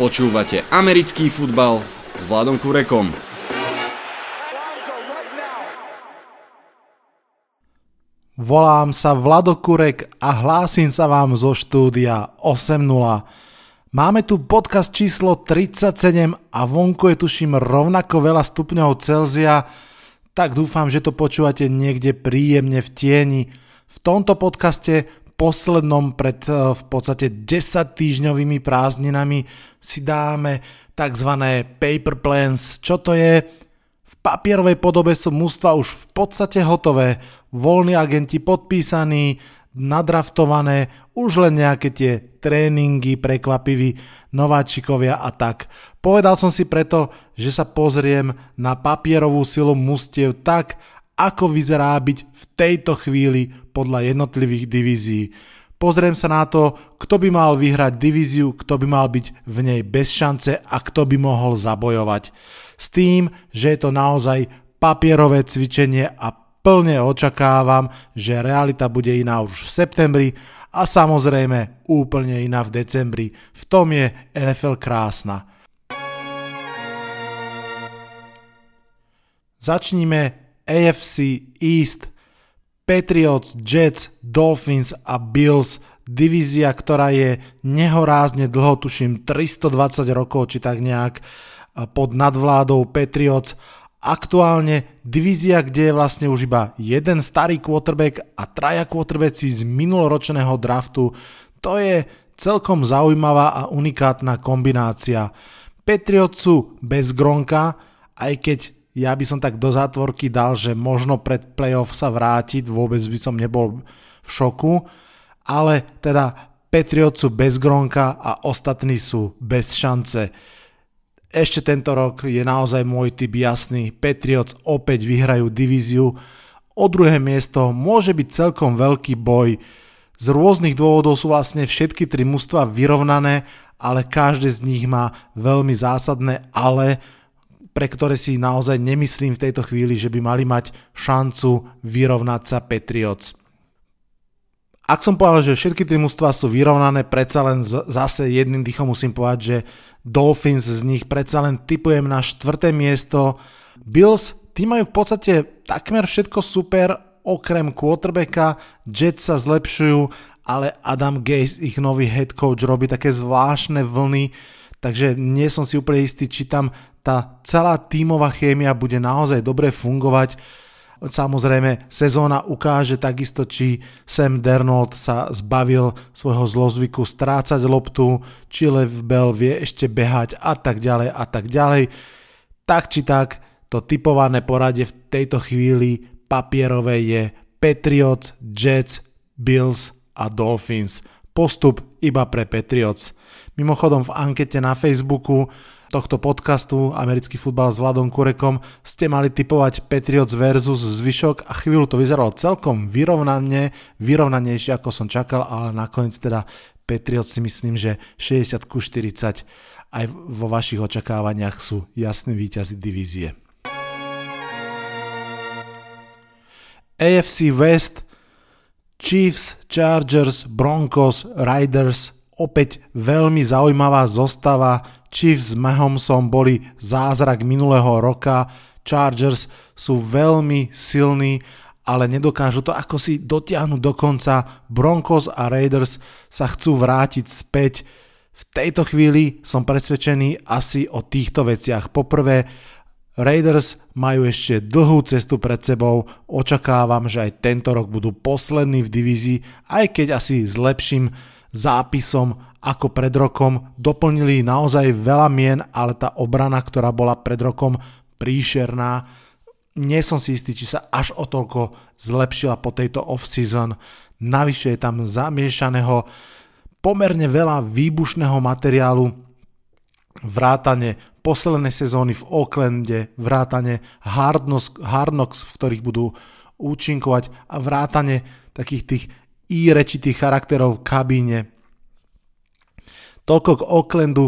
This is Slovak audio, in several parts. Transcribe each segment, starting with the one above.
Počúvate americký futbal s Vladom Kurekom. Volám sa Vlado Kurek a hlásim sa vám zo štúdia 8.0. Máme tu podcast číslo 37 a vonku je tuším rovnako veľa stupňov Celzia, tak dúfam, že to počúvate niekde príjemne v tieni. V tomto podcaste poslednom pred eh, v podstate 10 týždňovými prázdninami si dáme tzv. paper plans. Čo to je? V papierovej podobe sú mústva už v podstate hotové, voľní agenti podpísaní, nadraftované, už len nejaké tie tréningy prekvapiví, nováčikovia a tak. Povedal som si preto, že sa pozriem na papierovú silu mustiev tak, ako vyzerá byť v tejto chvíli podľa jednotlivých divízií. Pozriem sa na to, kto by mal vyhrať divíziu, kto by mal byť v nej bez šance a kto by mohol zabojovať. S tým, že je to naozaj papierové cvičenie a plne očakávam, že realita bude iná už v septembri a samozrejme úplne iná v decembri. V tom je NFL krásna. Začníme AFC East – Patriots, Jets, Dolphins a Bills, divízia, ktorá je nehorázne dlho, tuším 320 rokov, či tak nejak pod nadvládou Patriots. Aktuálne divízia, kde je vlastne už iba jeden starý quarterback a traja quarterbacki z minuloročného draftu. To je celkom zaujímavá a unikátna kombinácia. Patriots sú bez Gronka, aj keď ja by som tak do zátvorky dal, že možno pred playoff sa vrátiť, vôbec by som nebol v šoku, ale teda Patriots sú bez Gronka a ostatní sú bez šance. Ešte tento rok je naozaj môj typ jasný, Patriots opäť vyhrajú divíziu, o druhé miesto môže byť celkom veľký boj. Z rôznych dôvodov sú vlastne všetky tri mužstva vyrovnané, ale každé z nich má veľmi zásadné ale, pre ktoré si naozaj nemyslím v tejto chvíli, že by mali mať šancu vyrovnať sa Patriots. Ak som povedal, že všetky tri mužstva sú vyrovnané, predsa len zase jedným dýchom musím povedať, že Dolphins z nich predsa len typujem na štvrté miesto. Bills, tí majú v podstate takmer všetko super, okrem quarterbacka, Jets sa zlepšujú, ale Adam Gase, ich nový head coach, robí také zvláštne vlny, takže nie som si úplne istý, či tam tá celá tímová chémia bude naozaj dobre fungovať. Samozrejme, sezóna ukáže takisto, či Sam Dernold sa zbavil svojho zlozvyku strácať loptu, či Lev Bell vie ešte behať a tak ďalej a tak ďalej. Tak či tak, to typované poradie v tejto chvíli papierové je Patriots, Jets, Bills a Dolphins. Postup iba pre Patriots. Mimochodom v ankete na Facebooku tohto podcastu Americký futbal s Vladom Kurekom ste mali typovať Patriots versus zvyšok a chvíľu to vyzeralo celkom vyrovnane, vyrovnanejšie ako som čakal, ale nakoniec teda Patriots si myslím, že 60 ku 40 aj vo vašich očakávaniach sú jasní víťazi divízie. AFC West Chiefs, Chargers, Broncos, Riders, opäť veľmi zaujímavá zostava, Chiefs s Mahomesom boli zázrak minulého roka, Chargers sú veľmi silní, ale nedokážu to ako si dotiahnuť do konca. Broncos a Raiders sa chcú vrátiť späť. V tejto chvíli som presvedčený asi o týchto veciach. Poprvé, Raiders majú ešte dlhú cestu pred sebou, očakávam, že aj tento rok budú poslední v divízii, aj keď asi s lepším zápisom ako pred rokom. Doplnili naozaj veľa mien, ale tá obrana, ktorá bola pred rokom príšerná, nie som si istý, či sa až o toľko zlepšila po tejto off-season. Navyše je tam zamiešaného pomerne veľa výbušného materiálu, vrátane poslednej sezóny v Oaklande, vrátane Hard v ktorých budú účinkovať a vrátane takých tých i charakterov v kabíne. Toľko k Oaklandu.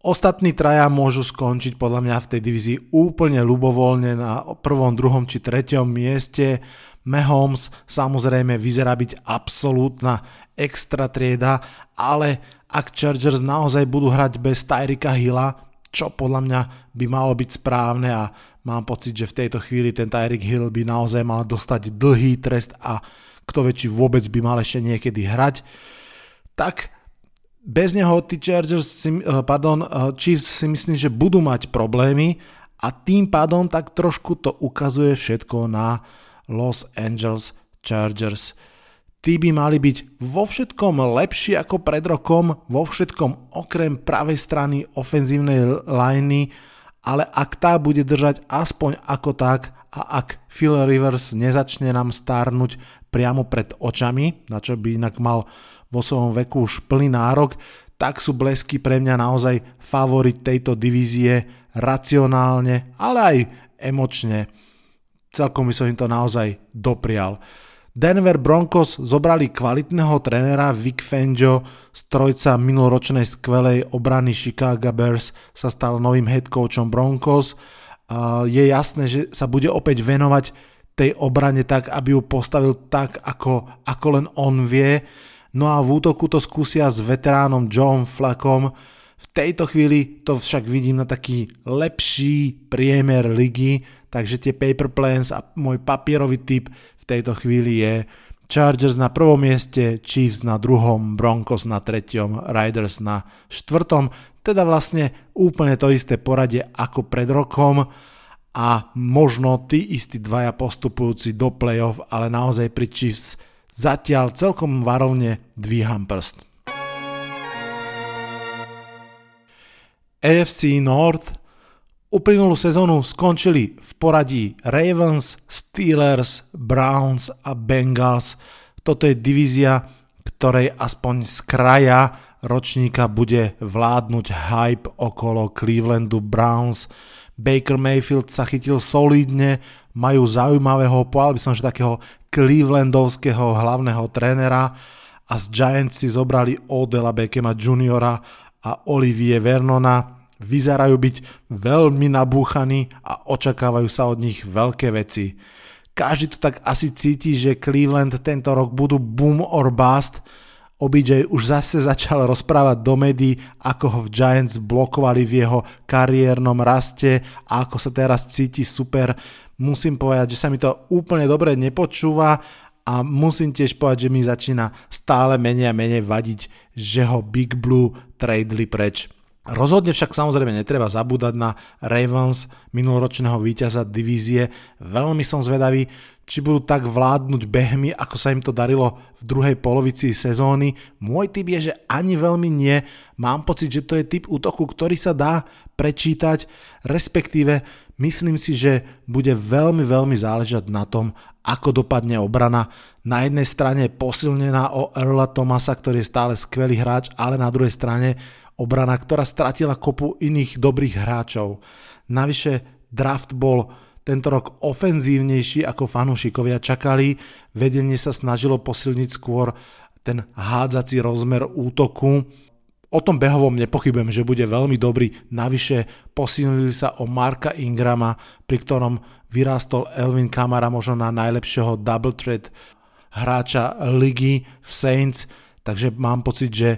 Ostatní traja môžu skončiť podľa mňa v tej divízii úplne ľubovoľne na prvom, druhom či treťom mieste. Mahomes samozrejme vyzerá byť absolútna extra trieda, ale ak Chargers naozaj budú hrať bez Tyrika Hilla, čo podľa mňa by malo byť správne a mám pocit, že v tejto chvíli ten Tyrik Hill by naozaj mal dostať dlhý trest a kto vie, či vôbec by mal ešte niekedy hrať, tak bez neho tí Chargers, si, eh, pardon, eh, Chiefs si myslím, že budú mať problémy a tým pádom tak trošku to ukazuje všetko na Los Angeles Chargers. Tí by mali byť vo všetkom lepší ako pred rokom, vo všetkom okrem pravej strany ofenzívnej liney, ale ak tá bude držať aspoň ako tak a ak Phil Rivers nezačne nám stárnuť priamo pred očami, na čo by inak mal vo svojom veku už plný nárok, tak sú blesky pre mňa naozaj favorit tejto divízie racionálne, ale aj emočne. Celkom by som im to naozaj doprial. Denver Broncos zobrali kvalitného trénera Vic Fangio, strojca minuloročnej skvelej obrany Chicago Bears sa stal novým head coachom Broncos. Je jasné, že sa bude opäť venovať tej obrane tak, aby ju postavil tak, ako, ako len on vie. No a v útoku to skúsia s veteránom John Flackom. V tejto chvíli to však vidím na taký lepší priemer ligy, takže tie paper plans a môj papierový typ tejto chvíli je Chargers na prvom mieste, Chiefs na druhom, Broncos na treťom, Riders na štvrtom, teda vlastne úplne to isté poradie ako pred rokom a možno tí istí dvaja postupujúci do playoff, ale naozaj pri Chiefs zatiaľ celkom varovne dvíham prst. AFC North Uplynulú sezónu skončili v poradí Ravens, Steelers, Browns a Bengals. Toto je divízia, ktorej aspoň z kraja ročníka bude vládnuť hype okolo Clevelandu Browns. Baker Mayfield sa chytil solidne, majú zaujímavého, povedal by som, že takého clevelandovského hlavného trénera a z Giants si zobrali Odela Beckhama Juniora a Olivie Vernona vyzerajú byť veľmi nabúchaní a očakávajú sa od nich veľké veci. Každý to tak asi cíti, že Cleveland tento rok budú boom or bust. OBJ už zase začal rozprávať do médií, ako ho v Giants blokovali v jeho kariérnom raste a ako sa teraz cíti super. Musím povedať, že sa mi to úplne dobre nepočúva a musím tiež povedať, že mi začína stále menej a menej vadiť, že ho Big Blue tradeli preč. Rozhodne však samozrejme netreba zabúdať na Ravens, minuloročného víťaza divízie. Veľmi som zvedavý, či budú tak vládnuť behmi, ako sa im to darilo v druhej polovici sezóny. Môj typ je, že ani veľmi nie. Mám pocit, že to je typ útoku, ktorý sa dá prečítať, respektíve myslím si, že bude veľmi, veľmi záležať na tom, ako dopadne obrana. Na jednej strane posilnená o Earla Thomasa, ktorý je stále skvelý hráč, ale na druhej strane obrana, ktorá stratila kopu iných dobrých hráčov. Navyše draft bol tento rok ofenzívnejší ako fanúšikovia čakali, vedenie sa snažilo posilniť skôr ten hádzací rozmer útoku. O tom behovom nepochybujem, že bude veľmi dobrý. Navyše posilnili sa o Marka Ingrama, pri ktorom vyrástol Elvin Kamara možno na najlepšieho double threat hráča ligy v Saints, takže mám pocit, že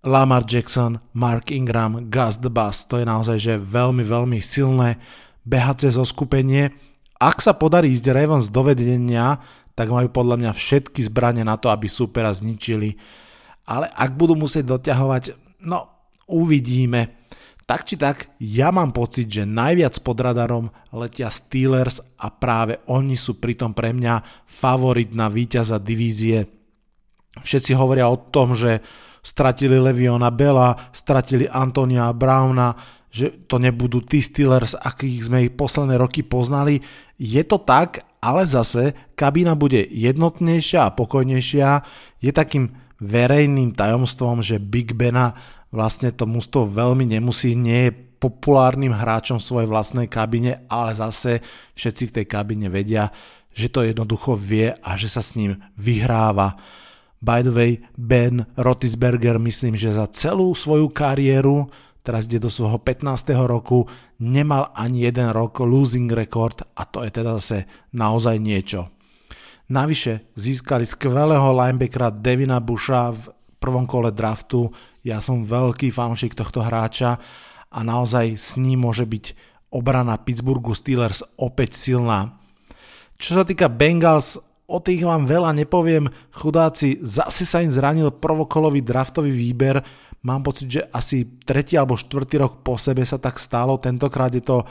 Lamar Jackson, Mark Ingram, Gus the Bus. To je naozaj že veľmi, veľmi silné behace zo skupenie. Ak sa podarí ísť Ravens do vedenia, tak majú podľa mňa všetky zbranie na to, aby supera zničili. Ale ak budú musieť doťahovať, no uvidíme. Tak či tak, ja mám pocit, že najviac pod radarom letia Steelers a práve oni sú pritom pre mňa favorit na víťaza divízie. Všetci hovoria o tom, že stratili Leviona Bella, stratili Antonia Browna, že to nebudú tí Steelers, akých sme ich posledné roky poznali. Je to tak, ale zase kabína bude jednotnejšia a pokojnejšia. Je takým verejným tajomstvom, že Big Bena vlastne to mústvo veľmi nemusí, nie je populárnym hráčom v svojej vlastnej kabine, ale zase všetci v tej kabine vedia, že to jednoducho vie a že sa s ním vyhráva. By the way, Ben Rotisberger myslím, že za celú svoju kariéru, teraz ide do svojho 15. roku, nemal ani jeden rok losing record a to je teda zase naozaj niečo. Navyše získali skvelého linebackera Devina Busha v prvom kole draftu. Ja som veľký fanúšik tohto hráča a naozaj s ním môže byť obrana Pittsburghu Steelers opäť silná. Čo sa týka Bengals, o tých vám veľa nepoviem. Chudáci, zase sa im zranil prvokolový draftový výber. Mám pocit, že asi tretí alebo štvrtý rok po sebe sa tak stalo. Tentokrát je to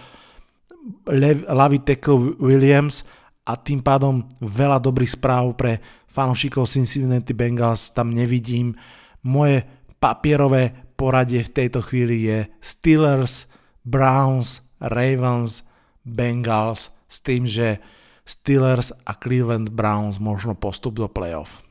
Lavi tackle Williams a tým pádom veľa dobrých správ pre fanúšikov Cincinnati Bengals tam nevidím. Moje papierové poradie v tejto chvíli je Steelers, Browns, Ravens, Bengals s tým, že Steelers a Cleveland Browns možno postup do playoff.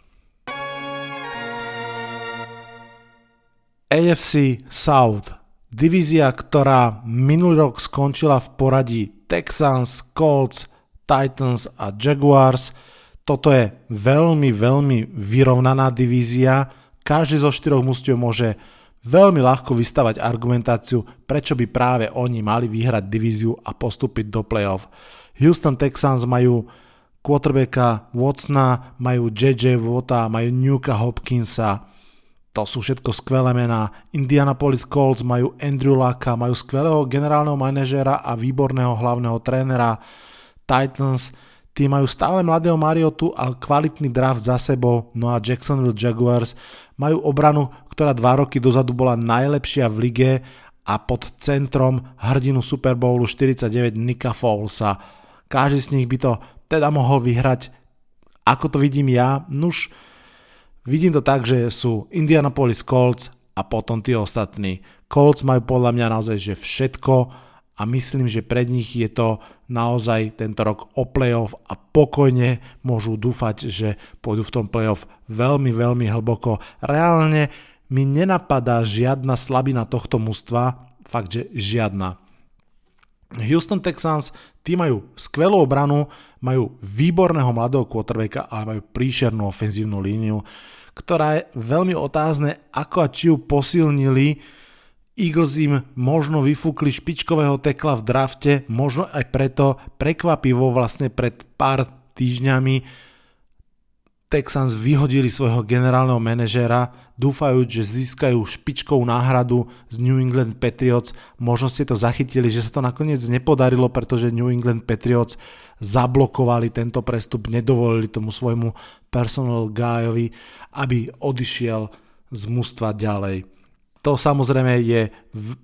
AFC South, divízia, ktorá minulý rok skončila v poradí Texans, Colts, Titans a Jaguars. Toto je veľmi, veľmi vyrovnaná divízia. Každý zo štyroch mústiev môže veľmi ľahko vystavať argumentáciu, prečo by práve oni mali vyhrať divíziu a postúpiť do playoff. Houston Texans majú quarterbacka Watsona, majú JJ Vota, majú Newka Hopkinsa, to sú všetko skvelé mená. Indianapolis Colts majú Andrew Lucka, majú skvelého generálneho manažera a výborného hlavného trénera. Titans, tí majú stále mladého Mariotu a kvalitný draft za sebou, no a Jacksonville Jaguars majú obranu, ktorá dva roky dozadu bola najlepšia v lige a pod centrom hrdinu Super Bowlu 49 Nika Fowlesa. Každý z nich by to teda mohol vyhrať. Ako to vidím ja? Nuž, vidím to tak, že sú Indianapolis Colts a potom tí ostatní. Colts majú podľa mňa naozaj že všetko a myslím, že pred nich je to naozaj tento rok o playoff a pokojne môžu dúfať, že pôjdu v tom playoff veľmi, veľmi hlboko. Reálne mi nenapadá žiadna slabina tohto mužstva, fakt, že žiadna. Houston Texans, tí majú skvelú obranu, majú výborného mladého quarterbacka a majú príšernú ofenzívnu líniu, ktorá je veľmi otázne, ako a či ju posilnili. Eagles im možno vyfúkli špičkového tekla v drafte, možno aj preto prekvapivo vlastne pred pár týždňami Texans vyhodili svojho generálneho manažéra, dúfajúc, že získajú špičkovú náhradu z New England Patriots. Možno ste to zachytili, že sa to nakoniec nepodarilo, pretože New England Patriots zablokovali tento prestup, nedovolili tomu svojmu personal guyovi, aby odišiel z mužstva ďalej. To samozrejme je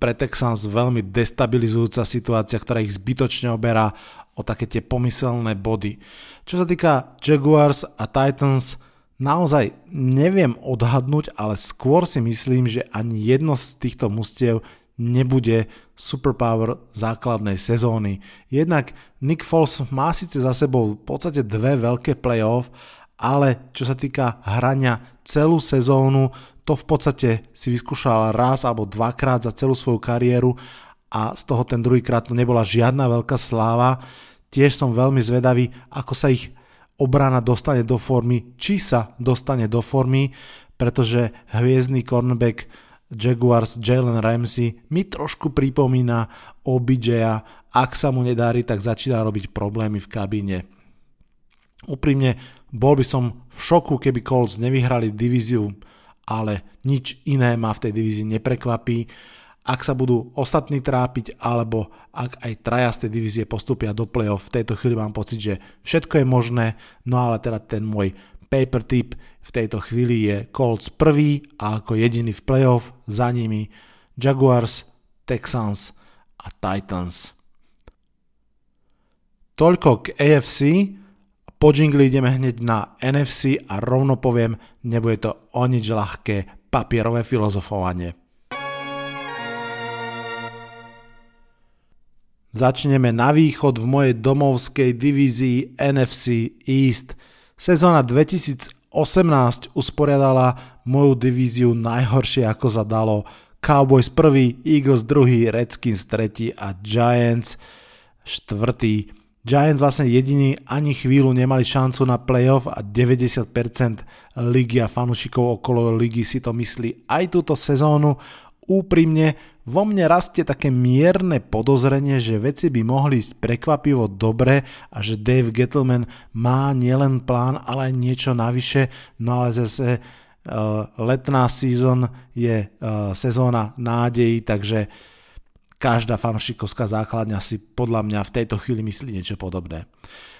pre Texans veľmi destabilizujúca situácia, ktorá ich zbytočne oberá o také tie pomyselné body. Čo sa týka Jaguars a Titans, naozaj neviem odhadnúť, ale skôr si myslím, že ani jedno z týchto mustiev nebude superpower základnej sezóny. Jednak Nick Foles má síce za sebou v podstate dve veľké playoff, ale čo sa týka hrania celú sezónu, to v podstate si vyskúšal raz alebo dvakrát za celú svoju kariéru a z toho ten druhýkrát to nebola žiadna veľká sláva. Tiež som veľmi zvedavý, ako sa ich obrana dostane do formy, či sa dostane do formy, pretože hviezdny cornerback Jaguars Jalen Ramsey mi trošku pripomína OBJ-a, ak sa mu nedári, tak začína robiť problémy v kabíne. Úprimne, bol by som v šoku, keby Colts nevyhrali divíziu ale nič iné ma v tej divízii neprekvapí. Ak sa budú ostatní trápiť, alebo ak aj traja z tej divízie postupia do play-off, v tejto chvíli mám pocit, že všetko je možné, no ale teda ten môj paper tip v tejto chvíli je Colts prvý a ako jediný v play-off, za nimi Jaguars, Texans a Titans. Toľko k AFC, po jingli ideme hneď na NFC a rovno poviem, nebude to o nič ľahké papierové filozofovanie. Začneme na východ v mojej domovskej divízii NFC East. Sezóna 2018 usporiadala moju divíziu najhoršie ako zadalo. Cowboys prvý, Eagles druhý, Redskins tretí a Giants štvrtý. Giants vlastne jediní ani chvíľu nemali šancu na playoff a 90% ligy a fanúšikov okolo ligy si to myslí aj túto sezónu. Úprimne vo mne rastie také mierne podozrenie, že veci by mohli ísť prekvapivo dobre a že Dave Gettleman má nielen plán, ale aj niečo navyše, no ale zase uh, letná season je uh, sezóna nádejí, takže každá fanšikovská základňa si podľa mňa v tejto chvíli myslí niečo podobné.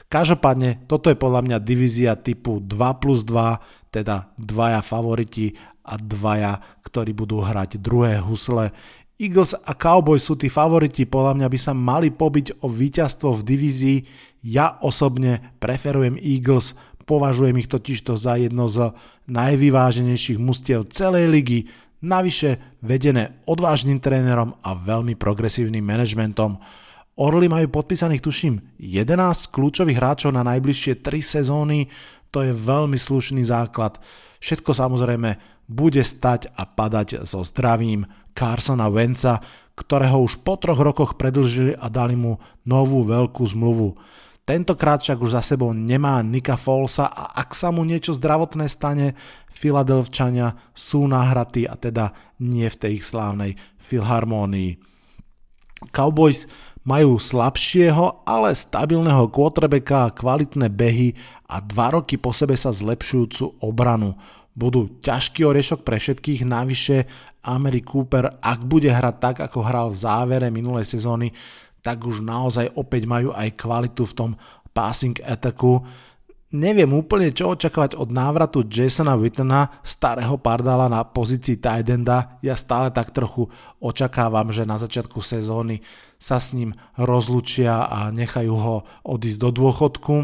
Každopádne, toto je podľa mňa divízia typu 2 plus 2, teda dvaja favoriti a dvaja, ktorí budú hrať druhé husle. Eagles a Cowboys sú tí favoriti, podľa mňa by sa mali pobiť o víťazstvo v divízii. Ja osobne preferujem Eagles, považujem ich totižto za jedno z najvyváženejších mustiev celej ligy, navyše vedené odvážnym trénerom a veľmi progresívnym manažmentom. Orly majú podpísaných, tuším, 11 kľúčových hráčov na najbližšie 3 sezóny, to je veľmi slušný základ. Všetko samozrejme bude stať a padať so zdravím Carsona Wenca, ktorého už po troch rokoch predlžili a dali mu novú veľkú zmluvu. Tentokrát však už za sebou nemá Nika Folsa a ak sa mu niečo zdravotné stane, Filadelfčania sú nahratí a teda nie v tej ich slávnej filharmónii. Cowboys majú slabšieho, ale stabilného quarterbacka, kvalitné behy a dva roky po sebe sa zlepšujúcu obranu budú ťažký orešok pre všetkých, navyše Amery Cooper, ak bude hrať tak, ako hral v závere minulej sezóny, tak už naozaj opäť majú aj kvalitu v tom passing attacku. Neviem úplne, čo očakávať od návratu Jasona Wittena, starého pardala na pozícii tight enda. Ja stále tak trochu očakávam, že na začiatku sezóny sa s ním rozlučia a nechajú ho odísť do dôchodku.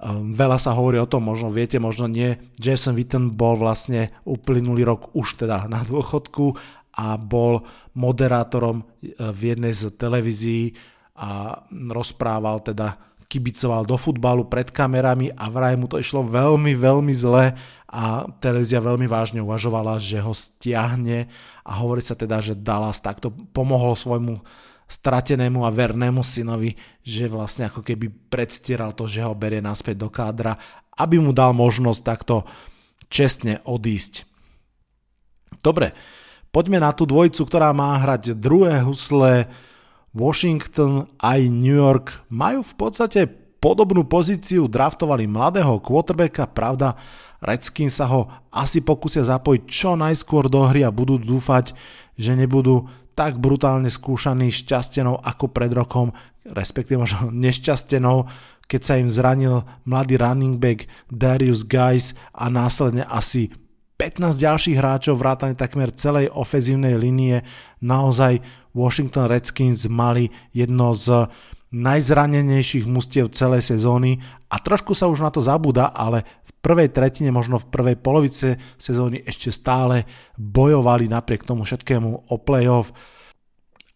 Um, veľa sa hovorí o tom, možno viete, možno nie. Jason Witten bol vlastne uplynulý rok už teda na dôchodku a bol moderátorom e, v jednej z televízií a rozprával teda kibicoval do futbalu pred kamerami a vraj mu to išlo veľmi, veľmi zle a televízia veľmi vážne uvažovala, že ho stiahne a hovorí sa teda, že Dallas takto pomohol svojmu stratenému a vernému synovi, že vlastne ako keby predstieral to, že ho berie naspäť do kádra, aby mu dal možnosť takto čestne odísť. Dobre, poďme na tú dvojicu, ktorá má hrať druhé husle. Washington aj New York majú v podstate podobnú pozíciu, draftovali mladého quarterbacka, pravda, Redskins sa ho asi pokusia zapojiť čo najskôr do hry a budú dúfať, že nebudú tak brutálne skúšaný šťastenou ako pred rokom, respektíve možno nešťastenou, keď sa im zranil mladý running back Darius Guys a následne asi 15 ďalších hráčov vrátane takmer celej ofenzívnej linie. Naozaj Washington Redskins mali jedno z najzranenejších mustiev celej sezóny a trošku sa už na to zabúda, ale v prvej tretine, možno v prvej polovice sezóny ešte stále bojovali napriek tomu všetkému o playoff.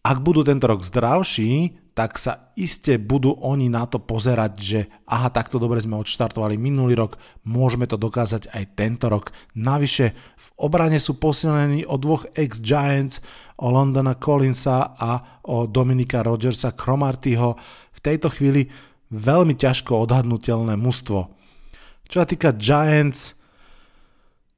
Ak budú tento rok zdravší, tak sa iste budú oni na to pozerať, že aha, takto dobre sme odštartovali minulý rok, môžeme to dokázať aj tento rok. Navyše v obrane sú posilnení o dvoch ex-Giants, o Londona Collinsa a o Dominika Rogersa Cromartyho. V tejto chvíli veľmi ťažko odhadnutelné mužstvo. Čo sa týka Giants,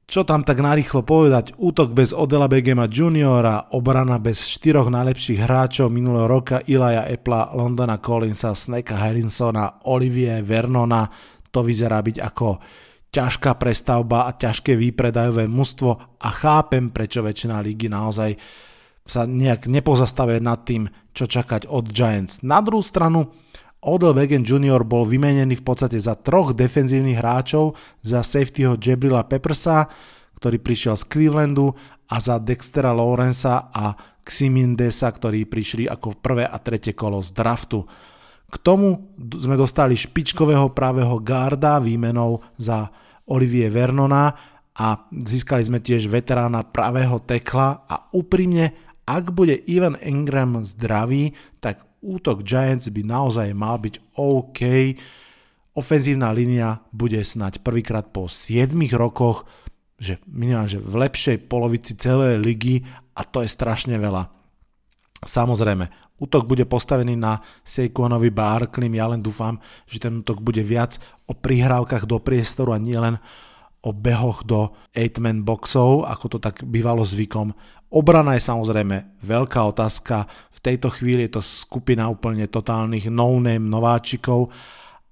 čo tam tak narýchlo povedať? Útok bez Odela Begema Juniora, obrana bez štyroch najlepších hráčov minulého roka, Ilaja Epla, Londona Collinsa, Sneka Harrisona, Olivier Vernona. To vyzerá byť ako ťažká prestavba a ťažké výpredajové mužstvo a chápem, prečo väčšina lígy naozaj sa nejak nepozastavuje nad tým, čo čakať od Giants. Na druhú stranu, Odell Beckham Jr. bol vymenený v podstate za troch defenzívnych hráčov, za safetyho Jabrila Peppersa, ktorý prišiel z Clevelandu a za Dextera Lawrensa a Ximindesa, ktorí prišli ako prvé a tretie kolo z draftu. K tomu sme dostali špičkového pravého garda výmenou za Olivie Vernona a získali sme tiež veterána pravého tekla a úprimne, ak bude Ivan Ingram zdravý, tak útok Giants by naozaj mal byť OK. Ofenzívna línia bude snať prvýkrát po 7 rokoch, že minimálne že v lepšej polovici celej ligy a to je strašne veľa. Samozrejme, útok bude postavený na Saquonovi Barklim, ja len dúfam, že ten útok bude viac o prihrávkach do priestoru a nielen o behoch do 8-man boxov, ako to tak bývalo zvykom. Obrana je samozrejme veľká otázka. V tejto chvíli je to skupina úplne totálnych no-name nováčikov.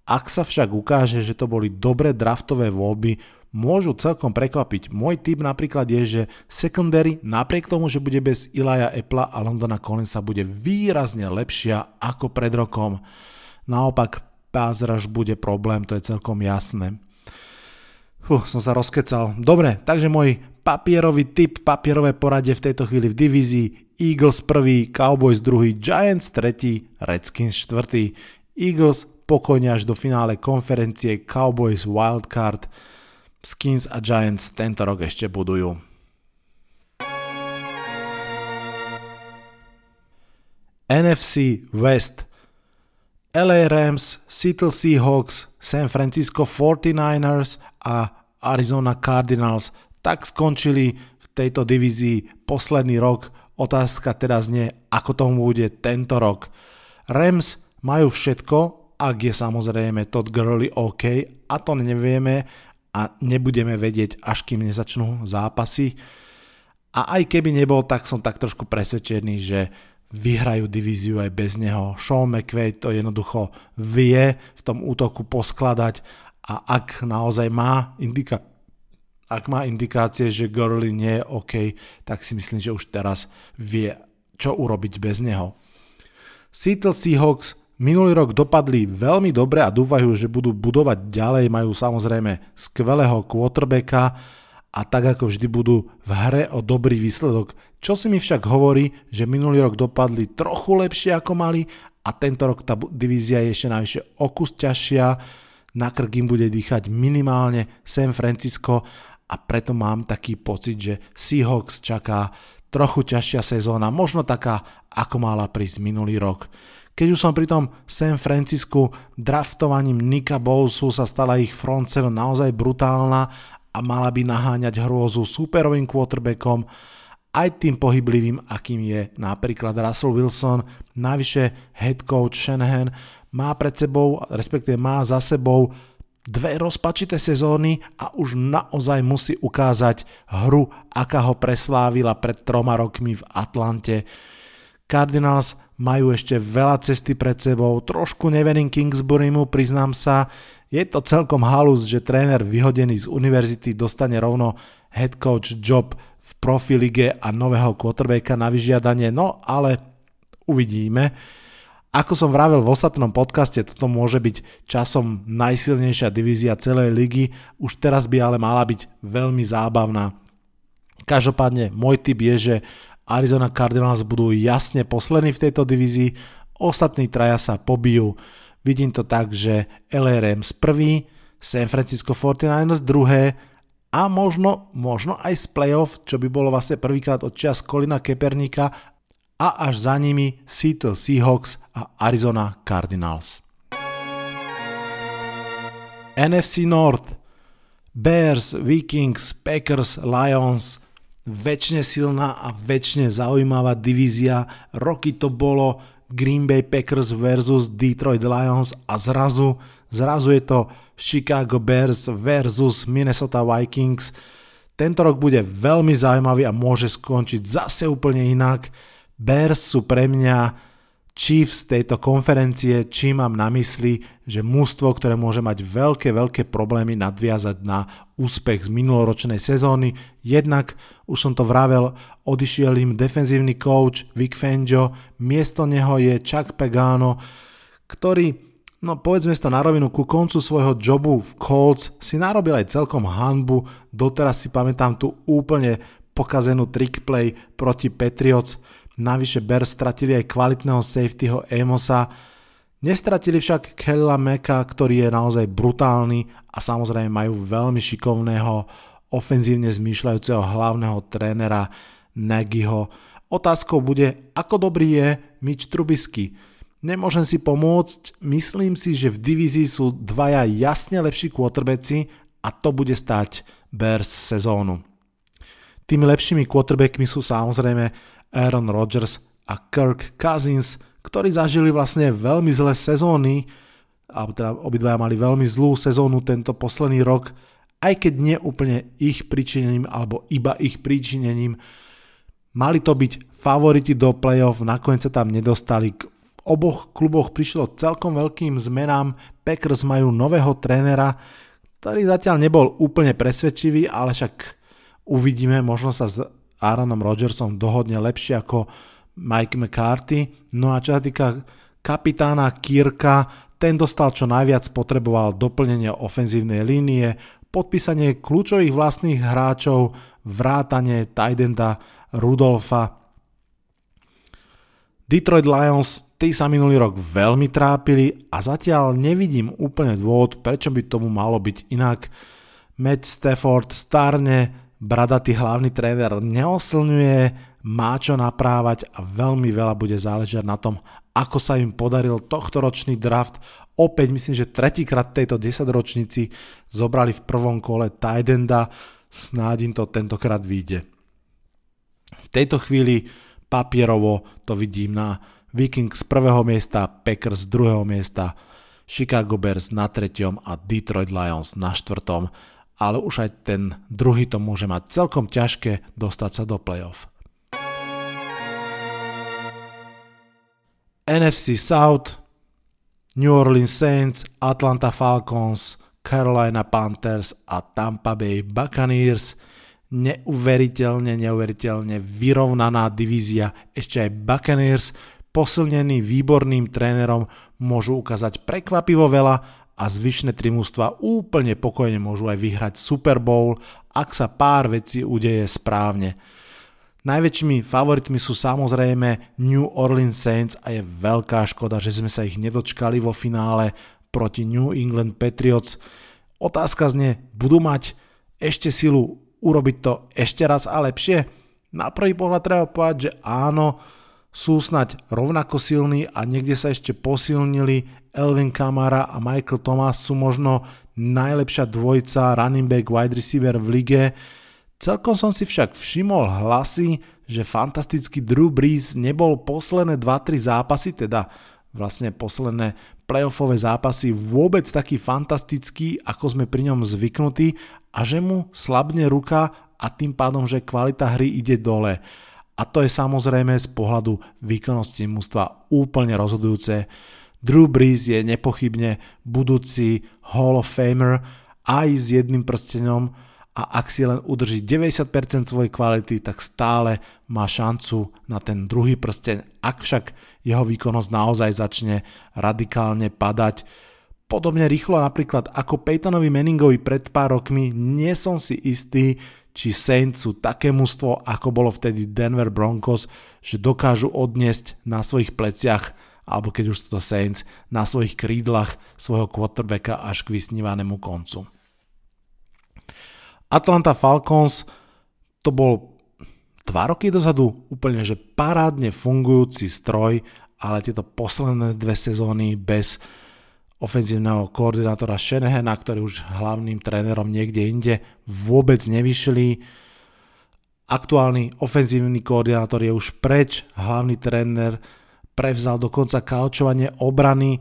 Ak sa však ukáže, že to boli dobré draftové voľby, môžu celkom prekvapiť. Môj tip napríklad je, že secondary napriek tomu, že bude bez Ilaja Epla a Londona Collinsa bude výrazne lepšia ako pred rokom. Naopak pass bude problém, to je celkom jasné. Fuh, som sa rozkecal. Dobre, takže môj papierový typ, papierové poradie v tejto chvíli v divízii. Eagles prvý, Cowboys druhý, Giants tretí, Redskins štvrtý, Eagles pokojne až do finále konferencie Cowboys Wildcard, Skins a Giants tento rok ešte budujú. NFC West. LA Rams, Seattle Seahawks, San Francisco 49ers a Arizona Cardinals tak skončili v tejto divízii posledný rok. Otázka teda znie, ako tomu bude tento rok. Rams majú všetko, ak je samozrejme Todd Gurley OK, a to nevieme a nebudeme vedieť, až kým nezačnú zápasy. A aj keby nebol, tak som tak trošku presvedčený, že vyhrajú divíziu aj bez neho. Sean McVay to jednoducho vie v tom útoku poskladať a ak naozaj má indika- ak má indikácie, že Gurley nie je OK, tak si myslím, že už teraz vie, čo urobiť bez neho. Seattle Seahawks minulý rok dopadli veľmi dobre a dúfajú, že budú budovať ďalej, majú samozrejme skvelého quarterbacka a tak ako vždy budú v hre o dobrý výsledok. Čo si mi však hovorí, že minulý rok dopadli trochu lepšie ako mali a tento rok tá divízia je ešte najvyššie okus ťažšia, na krk im bude dýchať minimálne San Francisco a preto mám taký pocit, že Seahawks čaká trochu ťažšia sezóna, možno taká, ako mala prísť minulý rok. Keď už som pri tom San Francisku, draftovaním Nika Bowsu sa stala ich front seven naozaj brutálna a mala by naháňať hrôzu superovým quarterbackom, aj tým pohyblivým, akým je napríklad Russell Wilson. Navyše head coach Shanahan má pred sebou, respektíve má za sebou dve rozpačité sezóny a už naozaj musí ukázať hru, aká ho preslávila pred troma rokmi v Atlante. Cardinals majú ešte veľa cesty pred sebou, trošku neverím Kingsburymu, priznám sa, je to celkom halus, že tréner vyhodený z univerzity dostane rovno head coach job v profilige a nového quarterbacka na vyžiadanie, no ale uvidíme. Ako som vravel v ostatnom podcaste, toto môže byť časom najsilnejšia divízia celej ligy, už teraz by ale mala byť veľmi zábavná. Každopádne môj tip je, že Arizona Cardinals budú jasne poslední v tejto divízii, ostatní traja sa pobijú. Vidím to tak, že LA Rams prvý, San Francisco 49ers druhé a možno, možno aj z playoff, čo by bolo vlastne prvýkrát od čas Kolina Keperníka a až za nimi Seattle Seahawks a Arizona Cardinals. NFC North Bears, Vikings, Packers, Lions väčšine silná a väčšine zaujímavá divízia. Roky to bolo Green Bay Packers versus Detroit Lions a zrazu, zrazu je to Chicago Bears versus Minnesota Vikings. Tento rok bude veľmi zaujímavý a môže skončiť zase úplne inak. Bears sú pre mňa Chiefs tejto konferencie, čím mám na mysli, že mústvo, ktoré môže mať veľké, veľké problémy nadviazať na úspech z minuloročnej sezóny. Jednak, už som to vravel, odišiel im defenzívny coach Vic Fangio, miesto neho je Chuck Pagano, ktorý, no povedzme to na rovinu, ku koncu svojho jobu v Colts si narobil aj celkom hanbu, doteraz si pamätám tú úplne pokazenú trick play proti Patriots, Navyše Bears stratili aj kvalitného safetyho Amosa, nestratili však Kella Meka, ktorý je naozaj brutálny a samozrejme majú veľmi šikovného ofenzívne zmýšľajúceho hlavného trénera Nagyho. Otázkou bude, ako dobrý je Mitch Trubisky. Nemôžem si pomôcť, myslím si, že v divízii sú dvaja jasne lepší quarterbacki a to bude stať Bears sezónu. Tými lepšími quarterbackmi sú samozrejme Aaron Rodgers a Kirk Cousins, ktorí zažili vlastne veľmi zlé sezóny, alebo teda obidvaja mali veľmi zlú sezónu tento posledný rok aj keď nie úplne ich príčinením alebo iba ich príčinením. Mali to byť favoriti do playoff, nakoniec sa tam nedostali. V oboch kluboch prišlo celkom veľkým zmenám. Packers majú nového trénera, ktorý zatiaľ nebol úplne presvedčivý, ale však uvidíme, možno sa Aaronom Rodgersom dohodne lepšie ako Mike McCarthy. No a čo sa týka kapitána Kirka, ten dostal čo najviac potreboval doplnenie ofenzívnej línie, podpísanie kľúčových vlastných hráčov, vrátanie Tidenda Rudolfa. Detroit Lions, tí sa minulý rok veľmi trápili a zatiaľ nevidím úplne dôvod, prečo by tomu malo byť inak. Matt Stafford starne, bradatý hlavný tréner neoslňuje, má čo naprávať a veľmi veľa bude záležať na tom, ako sa im podaril tohtoročný draft. Opäť myslím, že tretíkrát tejto 10 ročníci zobrali v prvom kole Tidenda, snáď im to tentokrát vyjde. V tejto chvíli papierovo to vidím na Vikings z prvého miesta, Packers z druhého miesta, Chicago Bears na treťom a Detroit Lions na štvrtom, ale už aj ten druhý to môže mať celkom ťažké dostať sa do playoff. NFC South New Orleans Saints, Atlanta Falcons, Carolina Panthers a Tampa Bay Buccaneers. Neuveriteľne, neuveriteľne vyrovnaná divízia. Ešte aj Buccaneers, posilnený výborným trénerom, môžu ukázať prekvapivo veľa a zvyšné tri mústva úplne pokojne môžu aj vyhrať Super Bowl, ak sa pár vecí udeje správne. Najväčšími favoritmi sú samozrejme New Orleans Saints a je veľká škoda, že sme sa ich nedočkali vo finále proti New England Patriots. Otázka znie, budú mať ešte silu urobiť to ešte raz a lepšie? Na prvý pohľad treba povedať, že áno, sú snať rovnako silní a niekde sa ešte posilnili. Elvin Kamara a Michael Thomas sú možno najlepšia dvojica running back wide receiver v lige Celkom som si však všimol hlasy, že fantastický Drew Brees nebol posledné 2-3 zápasy, teda vlastne posledné playoffové zápasy vôbec taký fantastický, ako sme pri ňom zvyknutí a že mu slabne ruka a tým pádom, že kvalita hry ide dole. A to je samozrejme z pohľadu výkonnosti mústva úplne rozhodujúce. Drew Brees je nepochybne budúci Hall of Famer aj s jedným prstenom, a ak si len udrží 90% svojej kvality, tak stále má šancu na ten druhý prsteň, ak však jeho výkonnosť naozaj začne radikálne padať. Podobne rýchlo napríklad ako Peytonovi Manningovi pred pár rokmi, nie som si istý, či Saints sú také mužstvo, ako bolo vtedy Denver Broncos, že dokážu odniesť na svojich pleciach alebo keď už sú to Saints, na svojich krídlach svojho quarterbacka až k vysnívanému koncu. Atlanta Falcons to bol dva roky dozadu úplne, že parádne fungujúci stroj, ale tieto posledné dve sezóny bez ofenzívneho koordinátora Shanahana, ktorý už hlavným trénerom niekde inde vôbec nevyšli. Aktuálny ofenzívny koordinátor je už preč, hlavný tréner prevzal dokonca kaučovanie obrany,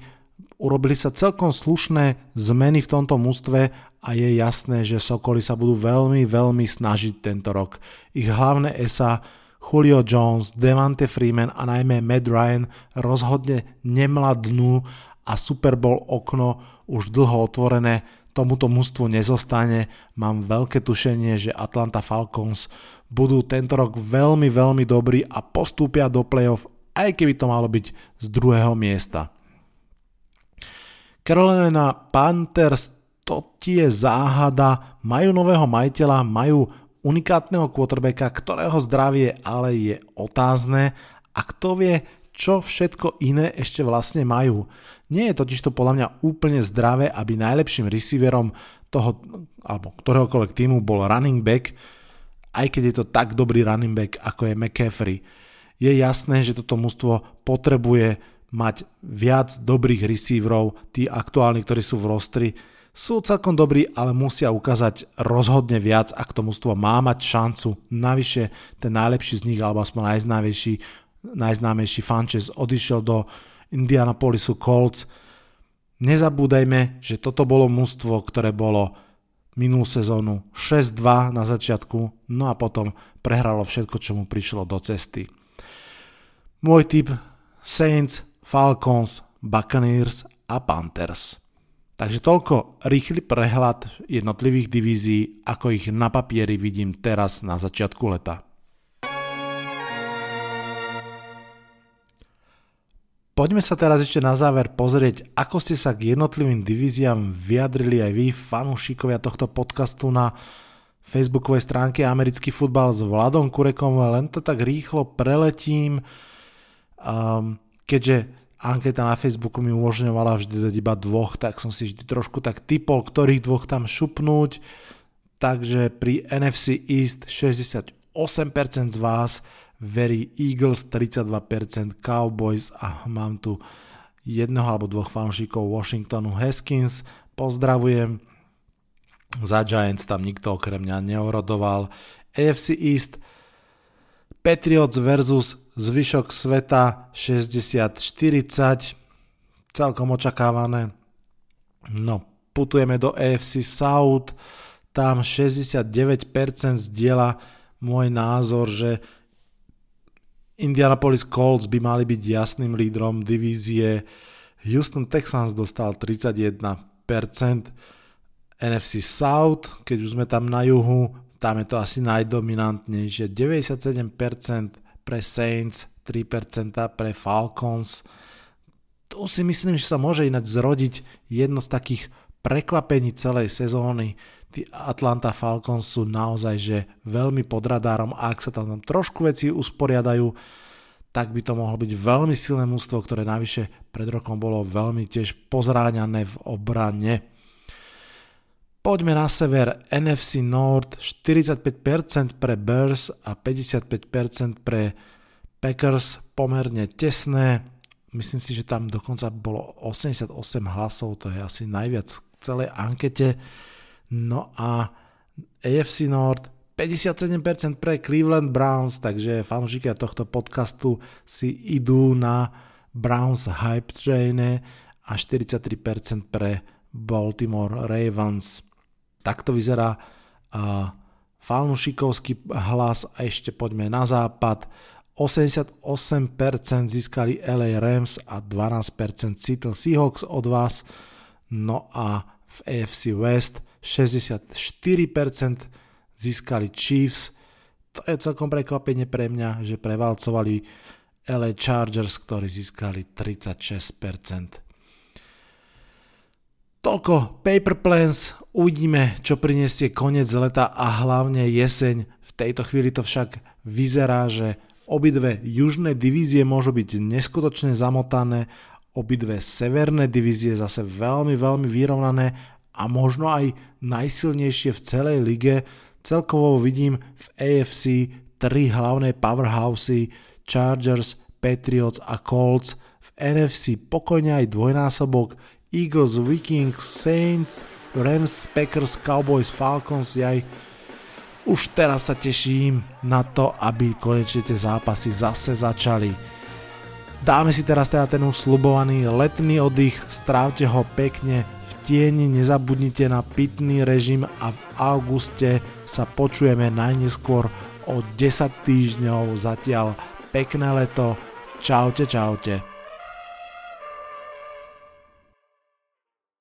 urobili sa celkom slušné zmeny v tomto mústve a je jasné, že Sokoly sa budú veľmi, veľmi snažiť tento rok. Ich hlavné esa Julio Jones, Devante Freeman a najmä Matt Ryan rozhodne nemladnú a Super Bowl okno už dlho otvorené tomuto mústvu nezostane. Mám veľké tušenie, že Atlanta Falcons budú tento rok veľmi, veľmi dobrí a postúpia do playoff, aj keby to malo byť z druhého miesta. Carolina Panthers to ti je záhada, majú nového majiteľa, majú unikátneho quarterbacka, ktorého zdravie ale je otázne a kto vie, čo všetko iné ešte vlastne majú. Nie je totiž to podľa mňa úplne zdravé, aby najlepším receiverom toho, alebo ktoréhokoľvek týmu bol running back, aj keď je to tak dobrý running back, ako je McCaffrey. Je jasné, že toto mužstvo potrebuje mať viac dobrých receiverov, tí aktuálni, ktorí sú v rostri, sú celkom dobrí, ale musia ukázať rozhodne viac, ak to mústvo má mať šancu. Navyše ten najlepší z nich, alebo aspoň najznámejší, najznámejší Fanches odišiel do Indianapolisu Colts. Nezabúdajme, že toto bolo mústvo, ktoré bolo minulú sezónu 6-2 na začiatku, no a potom prehralo všetko, čo mu prišlo do cesty. Môj tip Saints, Falcons, Buccaneers a Panthers. Takže toľko rýchly prehľad jednotlivých divízií, ako ich na papieri vidím teraz na začiatku leta. Poďme sa teraz ešte na záver pozrieť, ako ste sa k jednotlivým divíziám vyjadrili aj vy, fanúšikovia tohto podcastu na facebookovej stránke Americký futbal s Vladom Kurekom. Len to tak rýchlo preletím, um, keďže anketa na Facebooku mi umožňovala vždy dať iba dvoch, tak som si vždy trošku tak typol, ktorých dvoch tam šupnúť. Takže pri NFC East 68% z vás verí Eagles 32%, Cowboys a mám tu jednoho alebo dvoch fanúšikov Washingtonu Haskins. Pozdravujem. Za Giants tam nikto okrem mňa neorodoval. AFC East Patriots versus zvyšok sveta 60-40 celkom očakávané. No, putujeme do AFC South, tam 69% zdieľa môj názor, že Indianapolis Colts by mali byť jasným lídrom divízie. Houston Texans dostal 31%. NFC South, keď už sme tam na juhu, tam je to asi najdominantnejšie. 97% pre Saints, 3% pre Falcons. Tu si myslím, že sa môže ináč zrodiť jedno z takých prekvapení celej sezóny tí Atlanta Falcons sú naozaj že veľmi pod radárom a ak sa tam trošku veci usporiadajú, tak by to mohlo byť veľmi silné mústvo, ktoré navyše pred rokom bolo veľmi tiež pozráňané v obrane. Poďme na sever NFC North, 45% pre Bears a 55% pre Packers, pomerne tesné. Myslím si, že tam dokonca bolo 88 hlasov, to je asi najviac v celej ankete. No a AFC North 57% pre Cleveland Browns, takže fanúšikovia tohto podcastu si idú na Browns hype traine a 43% pre Baltimore Ravens. Takto vyzerá uh, fanúšikovský hlas a ešte poďme na západ. 88% získali LA Rams a 12% Seattle Seahawks od vás. No a v AFC West 64% získali Chiefs. To je celkom prekvapenie pre mňa, že prevalcovali LA Chargers, ktorí získali 36%. Toľko paper plans, uvidíme, čo prinesie koniec leta a hlavne jeseň. V tejto chvíli to však vyzerá, že obidve južné divízie môžu byť neskutočne zamotané, obidve severné divízie zase veľmi, veľmi vyrovnané a možno aj najsilnejšie v celej lige. Celkovo vidím v AFC tri hlavné powerhousey Chargers, Patriots a Colts. V NFC pokojne aj dvojnásobok Eagles, Vikings, Saints, Rams, Packers, Cowboys, Falcons. Jaj, už teraz sa teším na to, aby konečne tie zápasy zase začali. Dáme si teraz teda ten už slubovaný letný oddych, strávte ho pekne v tieni, nezabudnite na pitný režim a v auguste sa počujeme najneskôr o 10 týždňov. Zatiaľ pekné leto, čaute čaute.